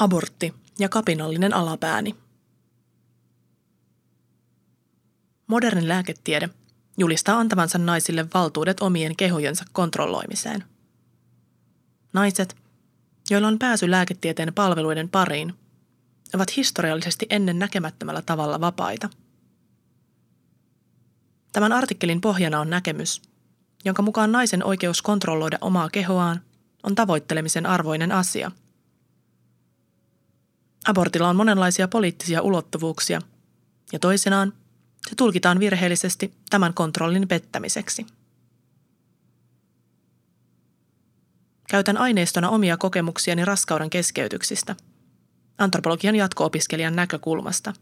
Abortti ja kapinallinen alapääni. Moderni lääketiede julistaa antavansa naisille valtuudet omien kehojensa kontrolloimiseen. Naiset, joilla on pääsy lääketieteen palveluiden pariin, ovat historiallisesti ennen näkemättömällä tavalla vapaita. Tämän artikkelin pohjana on näkemys, jonka mukaan naisen oikeus kontrolloida omaa kehoaan on tavoittelemisen arvoinen asia – Abortilla on monenlaisia poliittisia ulottuvuuksia, ja toisenaan se tulkitaan virheellisesti tämän kontrollin pettämiseksi. Käytän aineistona omia kokemuksiani raskauden keskeytyksistä, antropologian jatko-opiskelijan näkökulmasta.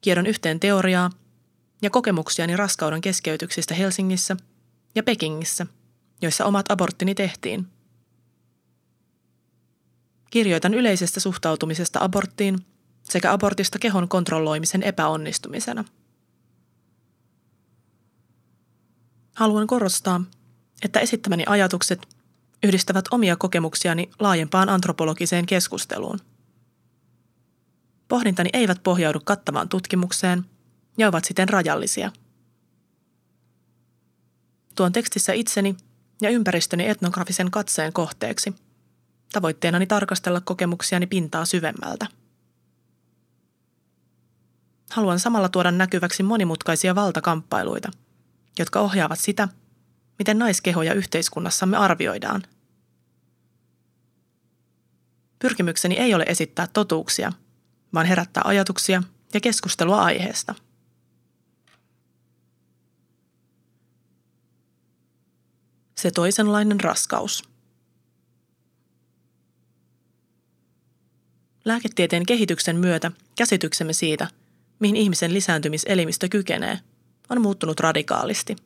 Kierron yhteen teoriaa ja kokemuksiani raskauden keskeytyksistä Helsingissä ja Pekingissä, joissa omat aborttini tehtiin – Kirjoitan yleisestä suhtautumisesta aborttiin sekä abortista kehon kontrolloimisen epäonnistumisena. Haluan korostaa, että esittämäni ajatukset yhdistävät omia kokemuksiani laajempaan antropologiseen keskusteluun. Pohdintani eivät pohjaudu kattavaan tutkimukseen ja ovat siten rajallisia. Tuon tekstissä itseni ja ympäristöni etnografisen katseen kohteeksi – tavoitteenani tarkastella kokemuksiani pintaa syvemmältä. Haluan samalla tuoda näkyväksi monimutkaisia valtakamppailuita, jotka ohjaavat sitä, miten naiskehoja yhteiskunnassamme arvioidaan. Pyrkimykseni ei ole esittää totuuksia, vaan herättää ajatuksia ja keskustelua aiheesta. Se toisenlainen raskaus – Lääketieteen kehityksen myötä käsityksemme siitä, mihin ihmisen lisääntymiselimistö kykenee, on muuttunut radikaalisti.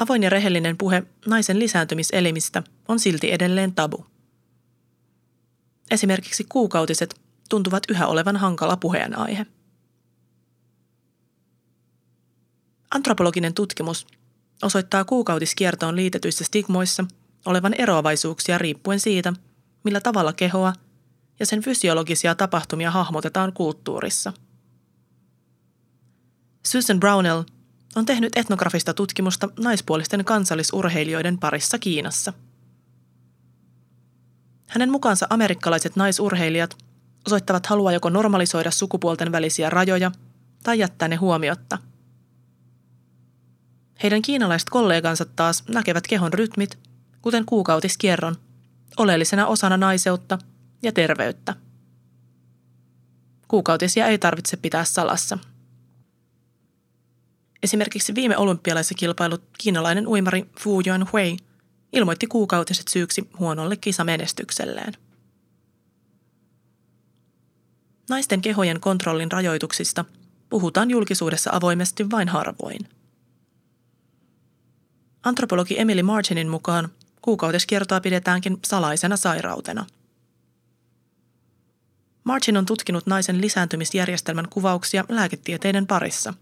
Avoin ja rehellinen puhe naisen lisääntymiselimistä on silti edelleen tabu. Esimerkiksi kuukautiset tuntuvat yhä olevan hankala puheenaihe. Antropologinen tutkimus osoittaa kuukautiskiertoon liitetyissä stigmoissa olevan eroavaisuuksia riippuen siitä, millä tavalla kehoa – ja sen fysiologisia tapahtumia hahmotetaan kulttuurissa. Susan Brownell on tehnyt etnografista tutkimusta naispuolisten kansallisurheilijoiden parissa Kiinassa. Hänen mukaansa amerikkalaiset naisurheilijat osoittavat halua joko normalisoida sukupuolten välisiä rajoja tai jättää ne huomiotta. Heidän kiinalaiset kollegansa taas näkevät kehon rytmit, kuten kuukautiskierron, oleellisena osana naiseutta – ja terveyttä. Kuukautisia ei tarvitse pitää salassa. Esimerkiksi viime olympialaisessa kilpailut kiinalainen uimari Fu Yuanhui ilmoitti kuukautiset syyksi huonolle kisamenestykselleen. Naisten kehojen kontrollin rajoituksista puhutaan julkisuudessa avoimesti vain harvoin. Antropologi Emily Marginin mukaan kuukautiskiertoa pidetäänkin salaisena sairautena – Margin on tutkinut naisen lisääntymisjärjestelmän kuvauksia lääketieteiden parissa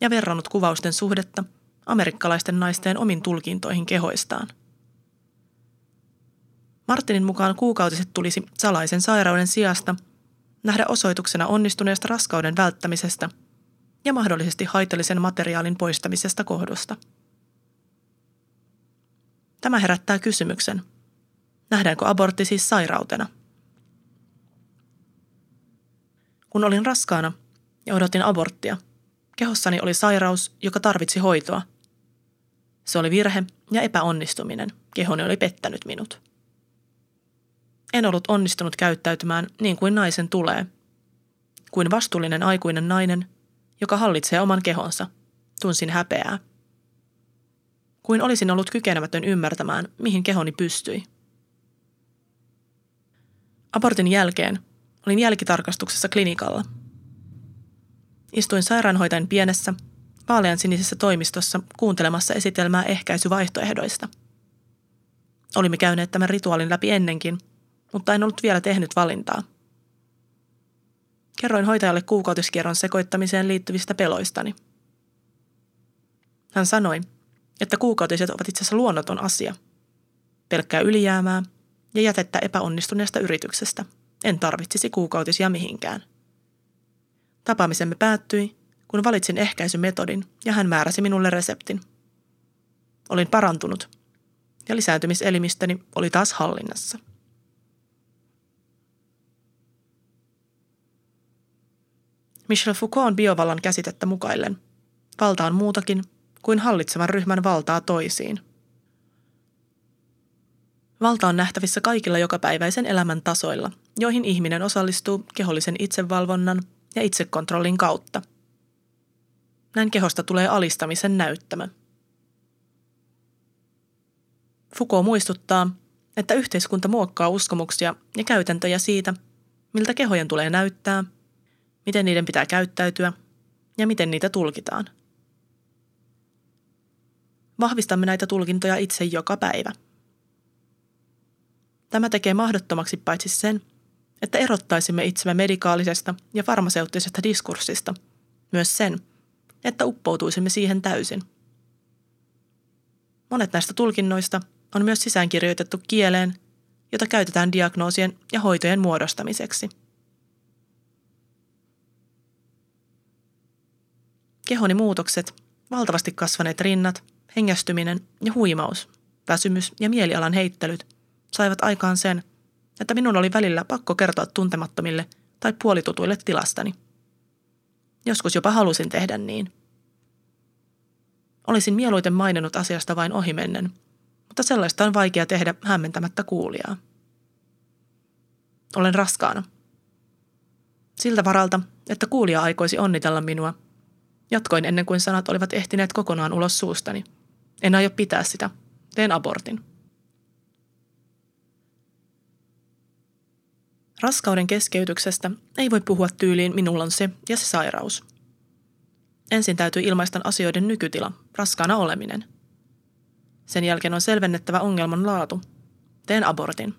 ja verrannut kuvausten suhdetta amerikkalaisten naisten omin tulkintoihin kehoistaan. Martinin mukaan kuukautiset tulisi salaisen sairauden sijasta nähdä osoituksena onnistuneesta raskauden välttämisestä ja mahdollisesti haitallisen materiaalin poistamisesta kohdusta. Tämä herättää kysymyksen, nähdäänkö abortti siis sairautena – Kun olin raskaana ja odotin aborttia, kehossani oli sairaus, joka tarvitsi hoitoa. Se oli virhe ja epäonnistuminen. Kehoni oli pettänyt minut. En ollut onnistunut käyttäytymään niin kuin naisen tulee. Kuin vastuullinen aikuinen nainen, joka hallitsee oman kehonsa. Tunsin häpeää. Kuin olisin ollut kykenemätön ymmärtämään, mihin kehoni pystyi. Abortin jälkeen Olin jälkitarkastuksessa klinikalla. Istuin sairaanhoitajan pienessä, vaalean sinisessä toimistossa kuuntelemassa esitelmää ehkäisyvaihtoehdoista. Olimme käyneet tämän rituaalin läpi ennenkin, mutta en ollut vielä tehnyt valintaa. Kerroin hoitajalle kuukautiskierron sekoittamiseen liittyvistä peloistani. Hän sanoi, että kuukautiset ovat itse asiassa luonnoton asia. Pelkkää ylijäämää ja jätettä epäonnistuneesta yrityksestä. En tarvitsisi kuukautisia mihinkään. Tapaamisemme päättyi, kun valitsin ehkäisymetodin ja hän määräsi minulle reseptin. Olin parantunut ja lisääntymiselimistöni oli taas hallinnassa. Michel Foucaultin biovallan käsitettä mukaillen. Valta on muutakin kuin hallitsevan ryhmän valtaa toisiin. Valta on nähtävissä kaikilla jokapäiväisen elämän tasoilla, joihin ihminen osallistuu kehollisen itsevalvonnan ja itsekontrollin kautta. Näin kehosta tulee alistamisen näyttämä. Foucault muistuttaa, että yhteiskunta muokkaa uskomuksia ja käytäntöjä siitä, miltä kehojen tulee näyttää – miten niiden pitää käyttäytyä ja miten niitä tulkitaan. Vahvistamme näitä tulkintoja itse joka päivä. Tämä tekee mahdottomaksi paitsi sen, että erottaisimme itsemme medikaalisesta ja farmaseuttisesta diskurssista, myös sen, että uppoutuisimme siihen täysin. Monet näistä tulkinnoista on myös sisäänkirjoitettu kieleen, jota käytetään diagnoosien ja hoitojen muodostamiseksi – Kehoni muutokset, valtavasti kasvaneet rinnat, hengästyminen ja huimaus, väsymys ja mielialan heittelyt saivat aikaan sen, että minun oli välillä pakko kertoa tuntemattomille tai puolitutuille tilastani. Joskus jopa halusin tehdä niin. Olisin mieluiten maininnut asiasta vain ohimennen, mutta sellaista on vaikea tehdä hämmentämättä kuulijaa. Olen raskaana. Siltä varalta, että kuulija aikoisi onnitella minua – Jatkoin ennen kuin sanat olivat ehtineet kokonaan ulos suustani. En aio pitää sitä. Teen abortin. Raskauden keskeytyksestä ei voi puhua tyyliin minulla on se ja se sairaus. Ensin täytyy ilmaista asioiden nykytila, raskaana oleminen. Sen jälkeen on selvennettävä ongelman laatu. Teen abortin.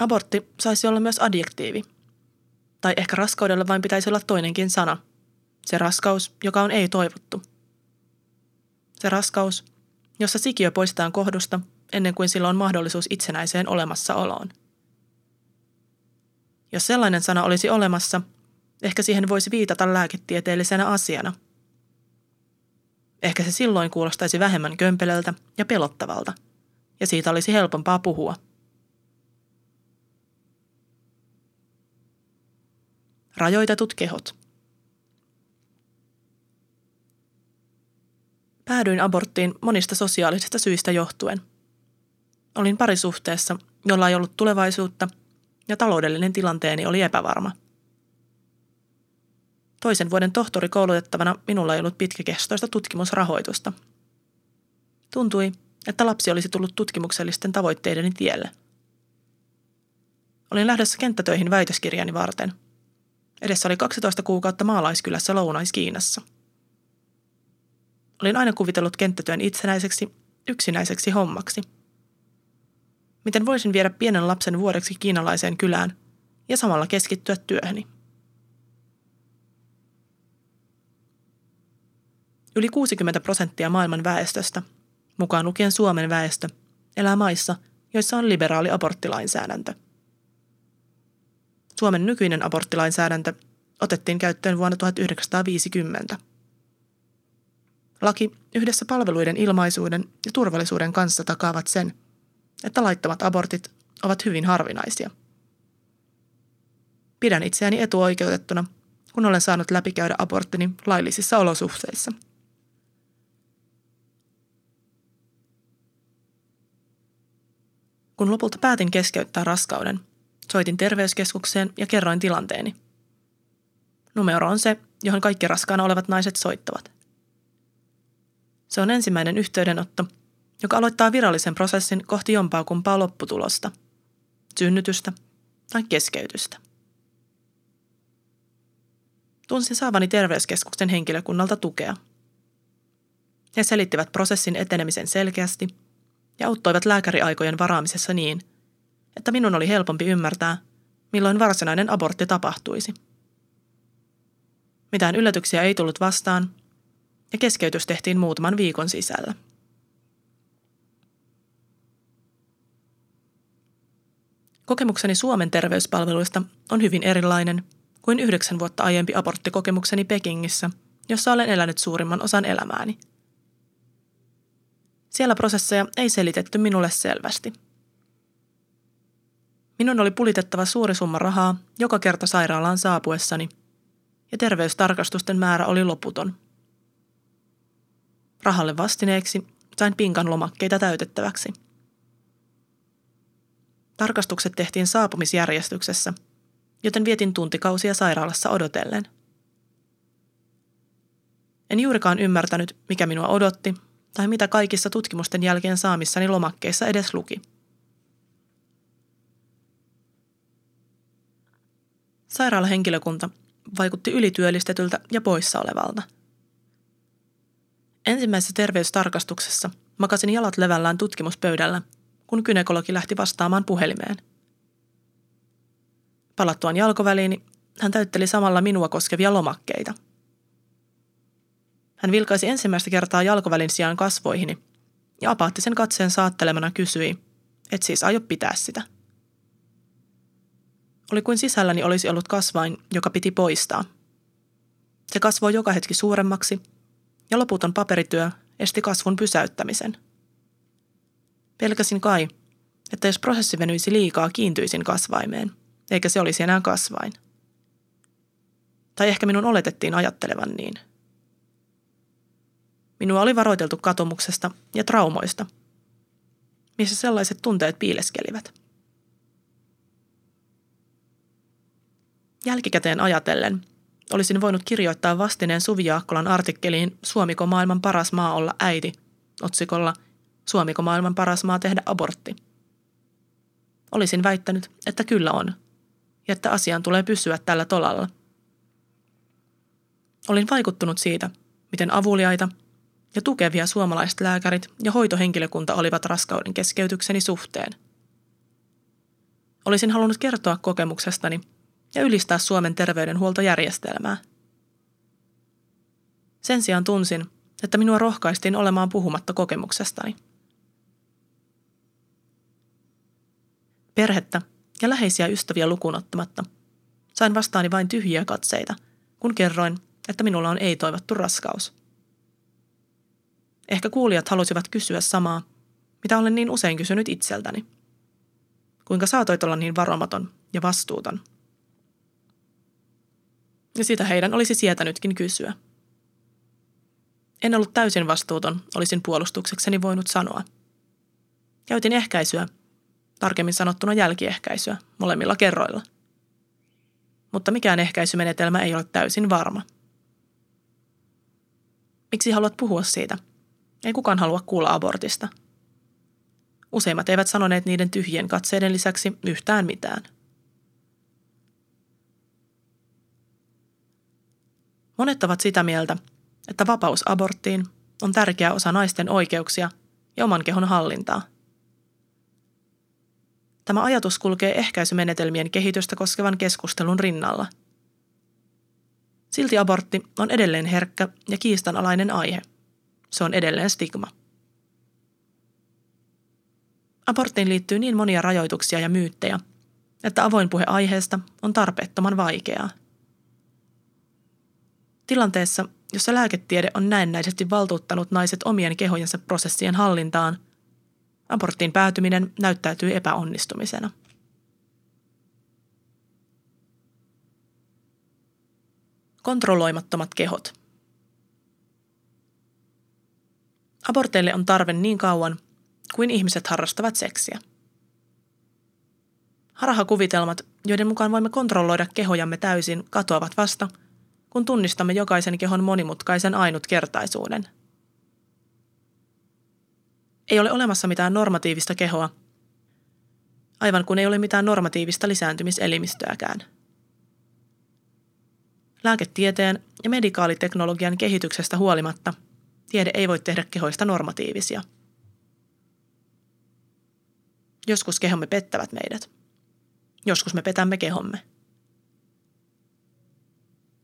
Abortti saisi olla myös adjektiivi – tai ehkä raskaudella vain pitäisi olla toinenkin sana. Se raskaus, joka on ei-toivottu. Se raskaus, jossa sikiö poistetaan kohdusta ennen kuin sillä on mahdollisuus itsenäiseen olemassaoloon. Jos sellainen sana olisi olemassa, ehkä siihen voisi viitata lääketieteellisenä asiana. Ehkä se silloin kuulostaisi vähemmän kömpelöltä ja pelottavalta, ja siitä olisi helpompaa puhua – Rajoitetut kehot. Päädyin aborttiin monista sosiaalisista syistä johtuen. Olin parisuhteessa, jolla ei ollut tulevaisuutta, ja taloudellinen tilanteeni oli epävarma. Toisen vuoden tohtori koulutettavana minulla ei ollut pitkäkestoista tutkimusrahoitusta. Tuntui, että lapsi olisi tullut tutkimuksellisten tavoitteideni tielle. Olin lähdössä kenttätöihin väitöskirjani varten – Edessä oli 12 kuukautta maalaiskylässä Lounais-Kiinassa. Olin aina kuvitellut kenttätyön itsenäiseksi, yksinäiseksi hommaksi. Miten voisin viedä pienen lapsen vuodeksi kiinalaiseen kylään ja samalla keskittyä työhöni? Yli 60 prosenttia maailman väestöstä, mukaan lukien Suomen väestö, elää maissa, joissa on liberaali aborttilainsäädäntö – Suomen nykyinen aborttilainsäädäntö otettiin käyttöön vuonna 1950. Laki yhdessä palveluiden ilmaisuuden ja turvallisuuden kanssa takaavat sen, että laittomat abortit ovat hyvin harvinaisia. Pidän itseäni etuoikeutettuna, kun olen saanut läpikäydä aborttini laillisissa olosuhteissa. Kun lopulta päätin keskeyttää raskauden – Soitin terveyskeskukseen ja kerroin tilanteeni. Numero on se, johon kaikki raskaana olevat naiset soittavat. Se on ensimmäinen yhteydenotto, joka aloittaa virallisen prosessin kohti jompaa kumpaa lopputulosta, synnytystä tai keskeytystä. Tunsin saavani terveyskeskuksen henkilökunnalta tukea. He selittivät prosessin etenemisen selkeästi ja auttoivat lääkäriaikojen varaamisessa niin – että minun oli helpompi ymmärtää, milloin varsinainen abortti tapahtuisi. Mitään yllätyksiä ei tullut vastaan, ja keskeytys tehtiin muutaman viikon sisällä. Kokemukseni Suomen terveyspalveluista on hyvin erilainen kuin yhdeksän vuotta aiempi aborttikokemukseni Pekingissä, jossa olen elänyt suurimman osan elämääni. Siellä prosesseja ei selitetty minulle selvästi. Minun oli pulitettava suuri summa rahaa joka kerta sairaalaan saapuessani, ja terveystarkastusten määrä oli loputon. Rahalle vastineeksi sain pinkan lomakkeita täytettäväksi – Tarkastukset tehtiin saapumisjärjestyksessä, joten vietin tuntikausia sairaalassa odotellen. En juurikaan ymmärtänyt, mikä minua odotti tai mitä kaikissa tutkimusten jälkeen saamissani lomakkeissa edes luki. Sairaalahenkilökunta vaikutti ylityöllistetyltä ja poissa olevalta. Ensimmäisessä terveystarkastuksessa makasin jalat levällään tutkimuspöydällä – kun kynekologi lähti vastaamaan puhelimeen. Palattuaan jalkoväliini hän täytteli samalla minua koskevia lomakkeita. Hän vilkaisi ensimmäistä kertaa jalkovälin sijaan kasvoihini ja apaattisen katseen saattelemana kysyi, et siis aio pitää sitä. Oli kuin sisälläni olisi ollut kasvain, joka piti poistaa. Se kasvoi joka hetki suuremmaksi ja loputon paperityö esti kasvun pysäyttämisen – Pelkäsin kai, että jos prosessi venyisi liikaa, kiintyisin kasvaimeen, eikä se olisi enää kasvain. Tai ehkä minun oletettiin ajattelevan niin. Minua oli varoiteltu katomuksesta ja traumoista, missä sellaiset tunteet piileskelivät. Jälkikäteen ajatellen olisin voinut kirjoittaa vastineen Suvi Jaakkolan artikkeliin Suomiko maailman paras maa olla äiti otsikolla – Suomiko maailman paras maa tehdä abortti? Olisin väittänyt, että kyllä on, ja että asian tulee pysyä tällä tolalla. Olin vaikuttunut siitä, miten avuliaita ja tukevia suomalaiset lääkärit ja hoitohenkilökunta olivat raskauden keskeytykseni suhteen. Olisin halunnut kertoa kokemuksestani ja ylistää Suomen terveydenhuoltojärjestelmää. Sen sijaan tunsin, että minua rohkaistiin olemaan puhumatta kokemuksestani. Perhettä ja läheisiä ystäviä lukuun ottamatta. Sain vastaani vain tyhjiä katseita, kun kerroin, että minulla on ei-toivottu raskaus. Ehkä kuulijat halusivat kysyä samaa, mitä olen niin usein kysynyt itseltäni. Kuinka saatoit olla niin varomaton ja vastuuton? Ja sitä heidän olisi sietänytkin kysyä. En ollut täysin vastuuton, olisin puolustuksekseni voinut sanoa. Käytin ehkäisyä tarkemmin sanottuna jälkiehkäisyä, molemmilla kerroilla. Mutta mikään ehkäisymenetelmä ei ole täysin varma. Miksi haluat puhua siitä? Ei kukaan halua kuulla abortista. Useimmat eivät sanoneet niiden tyhjien katseiden lisäksi yhtään mitään. Monet ovat sitä mieltä, että vapaus aborttiin on tärkeä osa naisten oikeuksia ja oman kehon hallintaa – Tämä ajatus kulkee ehkäisymenetelmien kehitystä koskevan keskustelun rinnalla. Silti abortti on edelleen herkkä ja kiistanalainen aihe. Se on edelleen stigma. Aborttiin liittyy niin monia rajoituksia ja myyttejä, että avoin puhe aiheesta on tarpeettoman vaikeaa. Tilanteessa, jossa lääketiede on näennäisesti valtuuttanut naiset omien kehojensa prosessien hallintaan – Aborttiin päätyminen näyttäytyy epäonnistumisena. Kontrolloimattomat kehot. Aborteille on tarve niin kauan kuin ihmiset harrastavat seksiä. Harhakuvitelmat, joiden mukaan voimme kontrolloida kehojamme täysin, katoavat vasta, kun tunnistamme jokaisen kehon monimutkaisen ainutkertaisuuden – ei ole olemassa mitään normatiivista kehoa, aivan kuin ei ole mitään normatiivista lisääntymiselimistöäkään. Lääketieteen ja medikaaliteknologian kehityksestä huolimatta tiede ei voi tehdä kehoista normatiivisia. Joskus kehomme pettävät meidät. Joskus me petämme kehomme.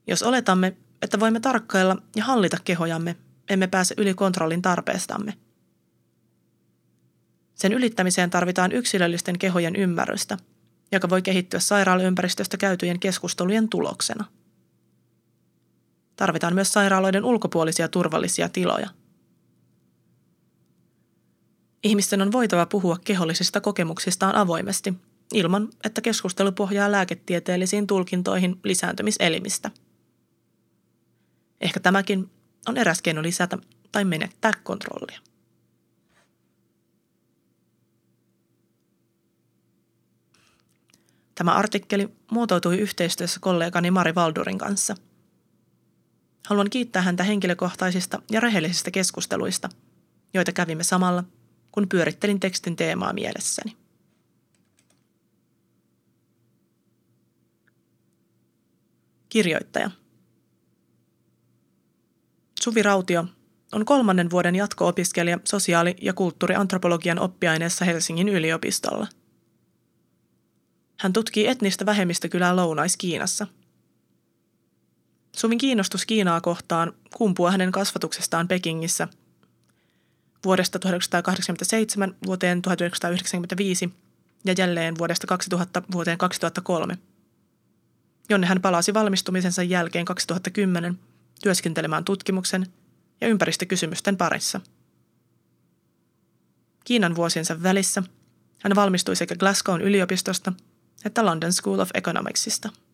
Jos oletamme, että voimme tarkkailla ja hallita kehojamme, emme pääse yli kontrollin tarpeestamme – sen ylittämiseen tarvitaan yksilöllisten kehojen ymmärrystä joka voi kehittyä sairaalaympäristöstä käytyjen keskustelujen tuloksena. Tarvitaan myös sairaaloiden ulkopuolisia turvallisia tiloja. Ihmisten on voitava puhua kehollisista kokemuksistaan avoimesti, ilman että keskustelu pohjaa lääketieteellisiin tulkintoihin lisääntymiselimistä. Ehkä tämäkin on eräs keino lisätä tai menettää kontrollia. Tämä artikkeli muotoutui yhteistyössä kollegani Mari Valdurin kanssa. Haluan kiittää häntä henkilökohtaisista ja rehellisistä keskusteluista, joita kävimme samalla, kun pyörittelin tekstin teemaa mielessäni. Kirjoittaja Suvi Rautio on kolmannen vuoden jatko-opiskelija sosiaali- ja kulttuuriantropologian oppiaineessa Helsingin yliopistolla – hän tutkii etnistä vähemmistökylää Lounais-Kiinassa. Suvin kiinnostus Kiinaa kohtaan kumpuu hänen kasvatuksestaan Pekingissä vuodesta 1987 vuoteen 1995 ja jälleen vuodesta 2000 vuoteen 2003, jonne hän palasi valmistumisensa jälkeen 2010 työskentelemään tutkimuksen ja ympäristökysymysten parissa. Kiinan vuosiensa välissä hän valmistui sekä Glasgown yliopistosta – että London School of Economicsista –